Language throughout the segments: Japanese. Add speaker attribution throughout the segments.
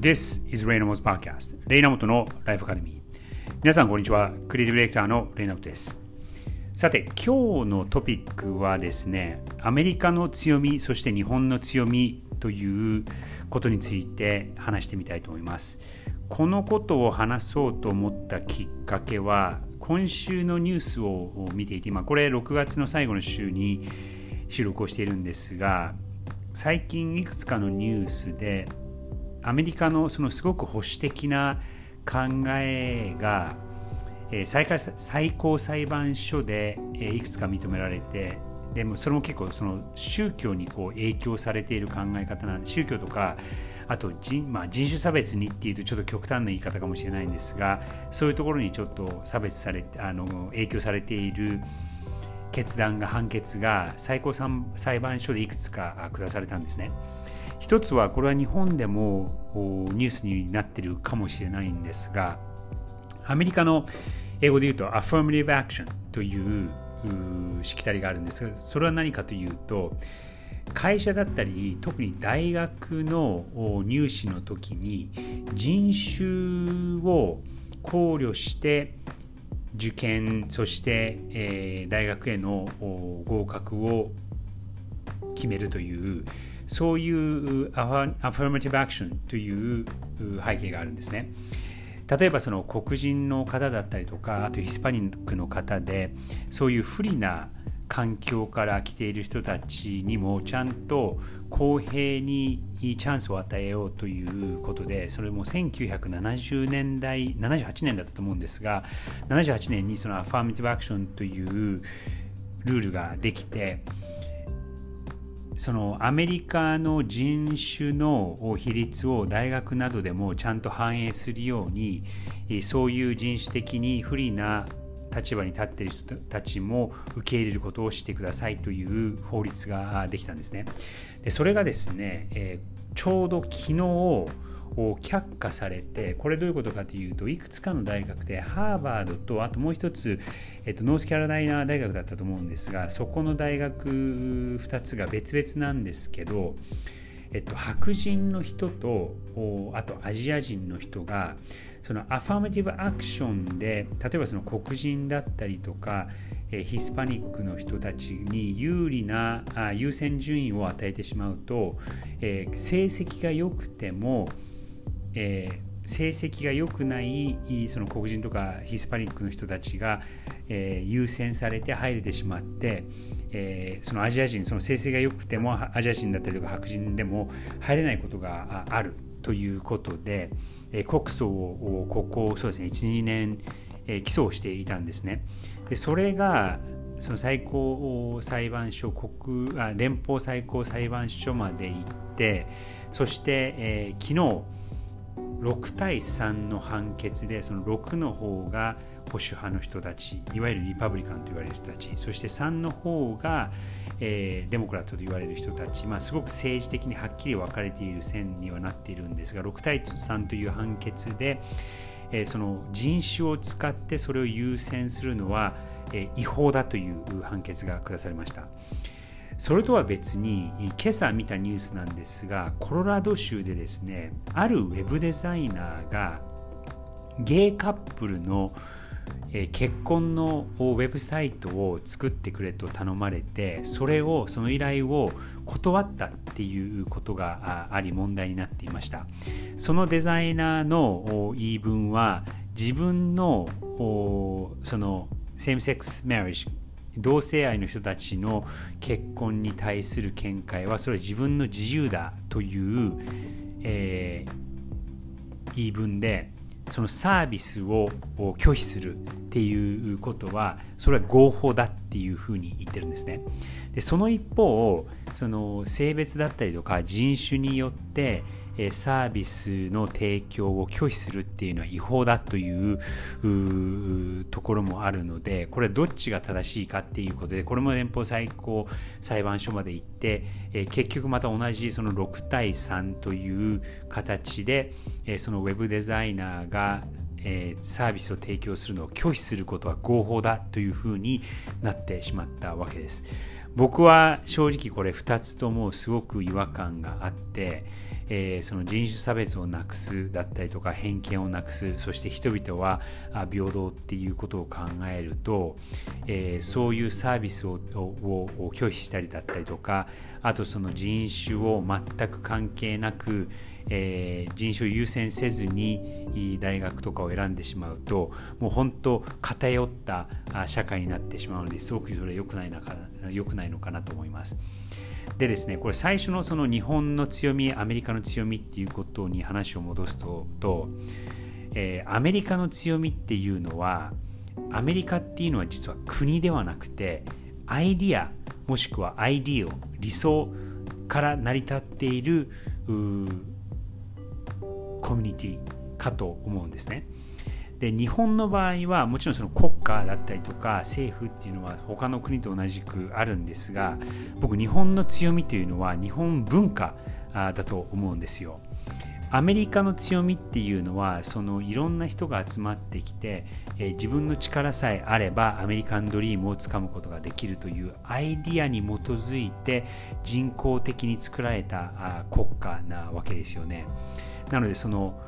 Speaker 1: This is レイナモト Podcast レイナモトのライフアカデミー皆さんこんにちは。クリエイティブディレクターのレイナモトです。さて今日のトピックはですねアメリカの強みそして日本の強みということについて話してみたいと思います。このことを話そうと思ったきっかけは今週のニュースを見ていて今これ6月の最後の週に収録をしているんですが最近いくつかのニュースでアメリカのそのすごく保守的な考えが最最高裁判所でいくつか認められてでもそれも結構その宗教にこう影響されている考え方なんで宗教とかあと人,、まあ、人種差別にっていうとちょっと極端な言い方かもしれないんですがそういうところにちょっと差別されてあの影響されている決断が判決が最高裁判所でいくつか下されたんですね。一つはこれは日本でもニュースになってるかもしれないんですがアメリカの英語で言うと Affirmative Action というしきたりがあるんですがそれは何かというと会社だったり特に大学の入試の時に人種を考慮して受験そして、え、大学への合格を決めるというそういうアファーマティブアクションという背景があるんですね。例えばその黒人の方だったりとかあとヒスパニックの方でそういう不利な環境から来ている人たちにもちゃんと公平にチャンスを与えようということでそれも1970年代78年だったと思うんですが78年にそのアファーミティブアクションというルールができてそのアメリカの人種の比率を大学などでもちゃんと反映するようにそういう人種的に不利な立場に立っている人たちも受け入れることをしてくださいという法律ができたんですね。でそれがですね、えー、ちょうど昨日却下されてこれどういうことかというといくつかの大学でハーバードとあともう一つ、えっと、ノースキャロライナ大学だったと思うんですがそこの大学2つが別々なんですけど、えっと、白人の人とあとアジア人の人がそのアファーマティブアクションで例えばその黒人だったりとかヒスパニックの人たちに有利な優先順位を与えてしまうとえ成績が良くてもえー、成績が良くないその黒人とかヒスパニックの人たちが、えー、優先されて入れてしまって、えー、そのアジア人その成績が良くてもアジア人だったりとか白人でも入れないことがあるということで、えー、国葬をここそうですね12年、え、起訴していたんですね。でそれがその最高裁判所国あ連邦最高裁判所まで行ってそして、え、昨日6対3の判決でその6の方が保守派の人たちいわゆるリパブリカンと言われる人たちそして3の方が、えー、デモクラットと言われる人たち、まあ、すごく政治的にはっきり分かれている線にはなっているんですが6対3という判決で、えー、その人種を使ってそれを優先するのは、えー、違法だという判決が下されました。それとは別に今朝見たニュースなんですがコロラド州でですねあるウェブデザイナーがゲイカップルの結婚のウェブサイトを作ってくれと頼まれてそれをその依頼を断ったっていうことがあり問題になっていました。そのデザイナーの言い分は自分のそのセームセックス・マリッジ同性愛の人たちの結婚に対する見解はそれは自分の自由だという、えー、言い分でそのサービスを拒否するっていうことはそれは合法だっていうふうに言ってるんですね。でその一方その性別だったりとか人種によってサービスの提供を拒否するっていうのは違法だというところもあるのでこれどっちが正しいかっていうことでこれも連邦最高裁判所まで行って結局また同じその6対3という形でそのウェブデザイナーがサービスを提供するのを拒否することは合法だというふうになってしまったわけです。僕は正直これ2つともすごく違和感があってえー、その人種差別をなくすだったりとか偏見をなくすそして人々は平等っていうことを考えると、えー、そういうサービスをを拒否したりだったりとかあとその人種を全く関係なく、えー、人種を優先せずに大学とかを選んでしまうともう本当偏った社会になってしまうのですごくそれ良くないのか良くないのかなと思います。でですね、これ最初のその日本の強み、アメリカの強みっていうことに話を戻すと、とえー、アメリカの強みっていうのは、アメリカっていうのは実は国ではなくて、アイディア、もしくはアイディオ、理想から成り立っているコミュニティかと思うんですね。で日本の場合はもちろんその国家だったりとか政府っていうのは他の国と同じくあるんですが僕日本の強みというのは日本文化だと思うんですよ。アメリカの強みっていうのはそのいろんな人が集まってきて、えー、自分の力さえあればアメリカンドリームをつかむことができるというアイディアに基づいて人工的に作られた国家なわけですよね。なのでその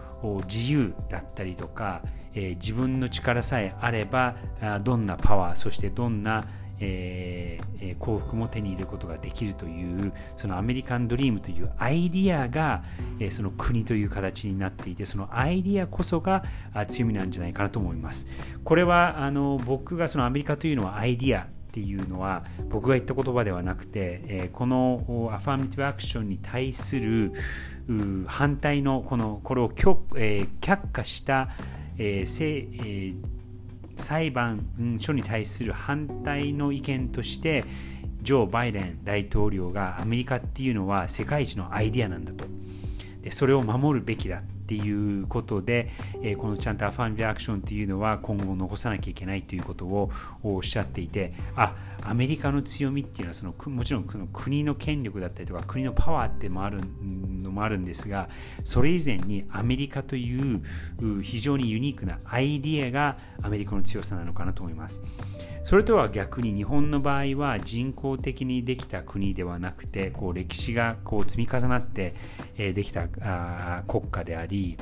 Speaker 1: 自由だったりとか、えー、自分の力さえあればどんなパワーそしてどんな、えー、幸福も手に入れることができるというそのアメリカンドリームというアイディアが、えー、その国という形になっていてそのアイディアこそが強みなんじゃないかなと思います。これはあの僕がそのアメリカというのはアイディアっていうのは僕が言った言葉ではなくて、えー、このアファーミティブアクションに対する反対のこのこれを却,、えー、却下した、えーえー、裁判所に対する反対の意見としてジョー・バイデン大統領がアメリカっていうのは世界一のアイデアなんだと。でそれを守るべきだっていうことで、えこのちゃんとアファンビアクションっていうのは今後残さなきゃいけないということをおっしゃっていてあアメリカの強みっていうのはそのもちろんこの国の権力だったりとか国のパワーってもあるのもあるんですがそれ以前にアメリカという非常にユニークなアイディアがアメリカの強さなのかなと思います。それとは逆に日本の場合は人工的にできた国ではなくてこう歴史がこう積み重なってできた国家であり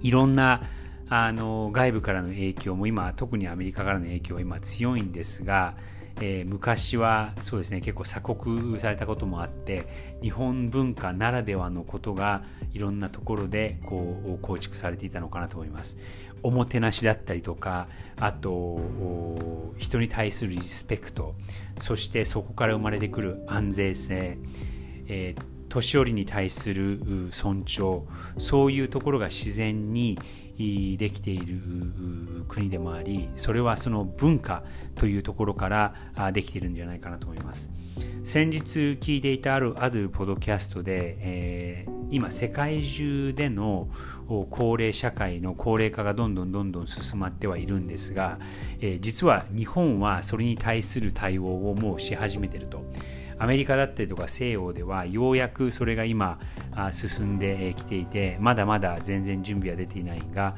Speaker 1: いろんなあの外部からの影響も今特にアメリカからの影響は今強いんですが、えー、昔はそうですね結構鎖国されたこともあって日本文化ならではのことがいろんなところでこう構築されていたのかなと思います。おもてなしだったりとかあと人に対するリスペクトそしてそこから生まれてくる安全性、えー、年寄りに対する尊重そういうところが自然にできている国でもありそれはその文化というところからできているんじゃないかなと思います先日聞いていたあるあるポドキャストで、えー、今世界中での高齢社会の高齢化がどんどんどんどん進まってはいるんですが、えー、実は日本はそれに対する対応をもうし始めていると。アメリカだったりとか西欧ではようやくそれが今進んできていてまだまだ全然準備は出ていないが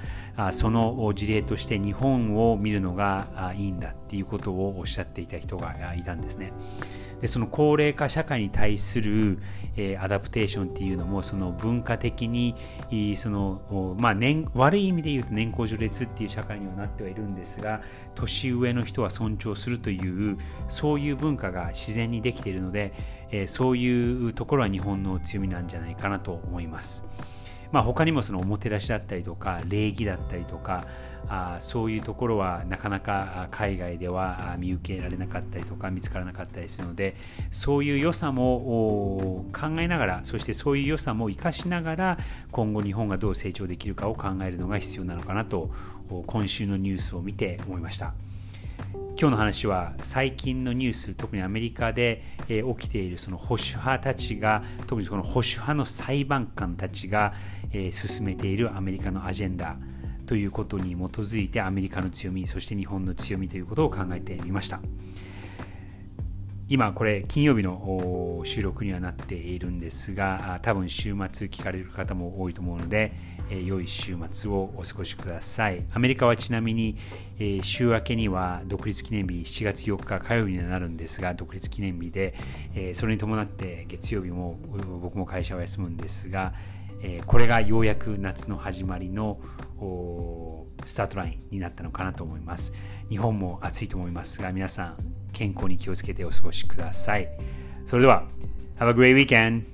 Speaker 1: その事例として日本を見るのがいいんだっていうことをおっしゃっていた人がいたんですね。でその高齢化社会に対する、えー、アダプテーションっていうのもその文化的にその、まあ年、悪い意味で言うと年功序列っていう社会にはなってはいるんですが年上の人は尊重するというそういう文化が自然にできているので、えー、そういうところは日本の強みなんじゃないかなと思います。まあ、他にもそのおもてなしだったりとか礼儀だったりとかあそういうところはなかなか海外では見受けられなかったりとか見つからなかったりするのでそういう良さも考えながらそしてそういう良さも生かしながら今後日本がどう成長できるかを考えるのが必要なのかなと今週のニュースを見て思いました。今日の話は最近のニュース特にアメリカで、え起きているその保守派たちが特にこの保守派の裁判官たちが、え進めているアメリカのアジェンダということに基づいてアメリカの強みそして日本の強みということを考えてみました。今これ金曜日の収録にはなっているんですが多分週末聞かれる方も多いと思うので、え、良い週末をお過ごしください。アメリカはちなみに、え、週明けには独立記念日7月4日火曜日になるんですが独立記念日で、え、それに伴って月曜日も僕も会社は休むんですが、えこれがようやく夏の始まりのスタートラインになったのかなと思います日本も暑いと思いますが皆さん健康に気をつけてお過ごしください。それでは、Have a great weekend!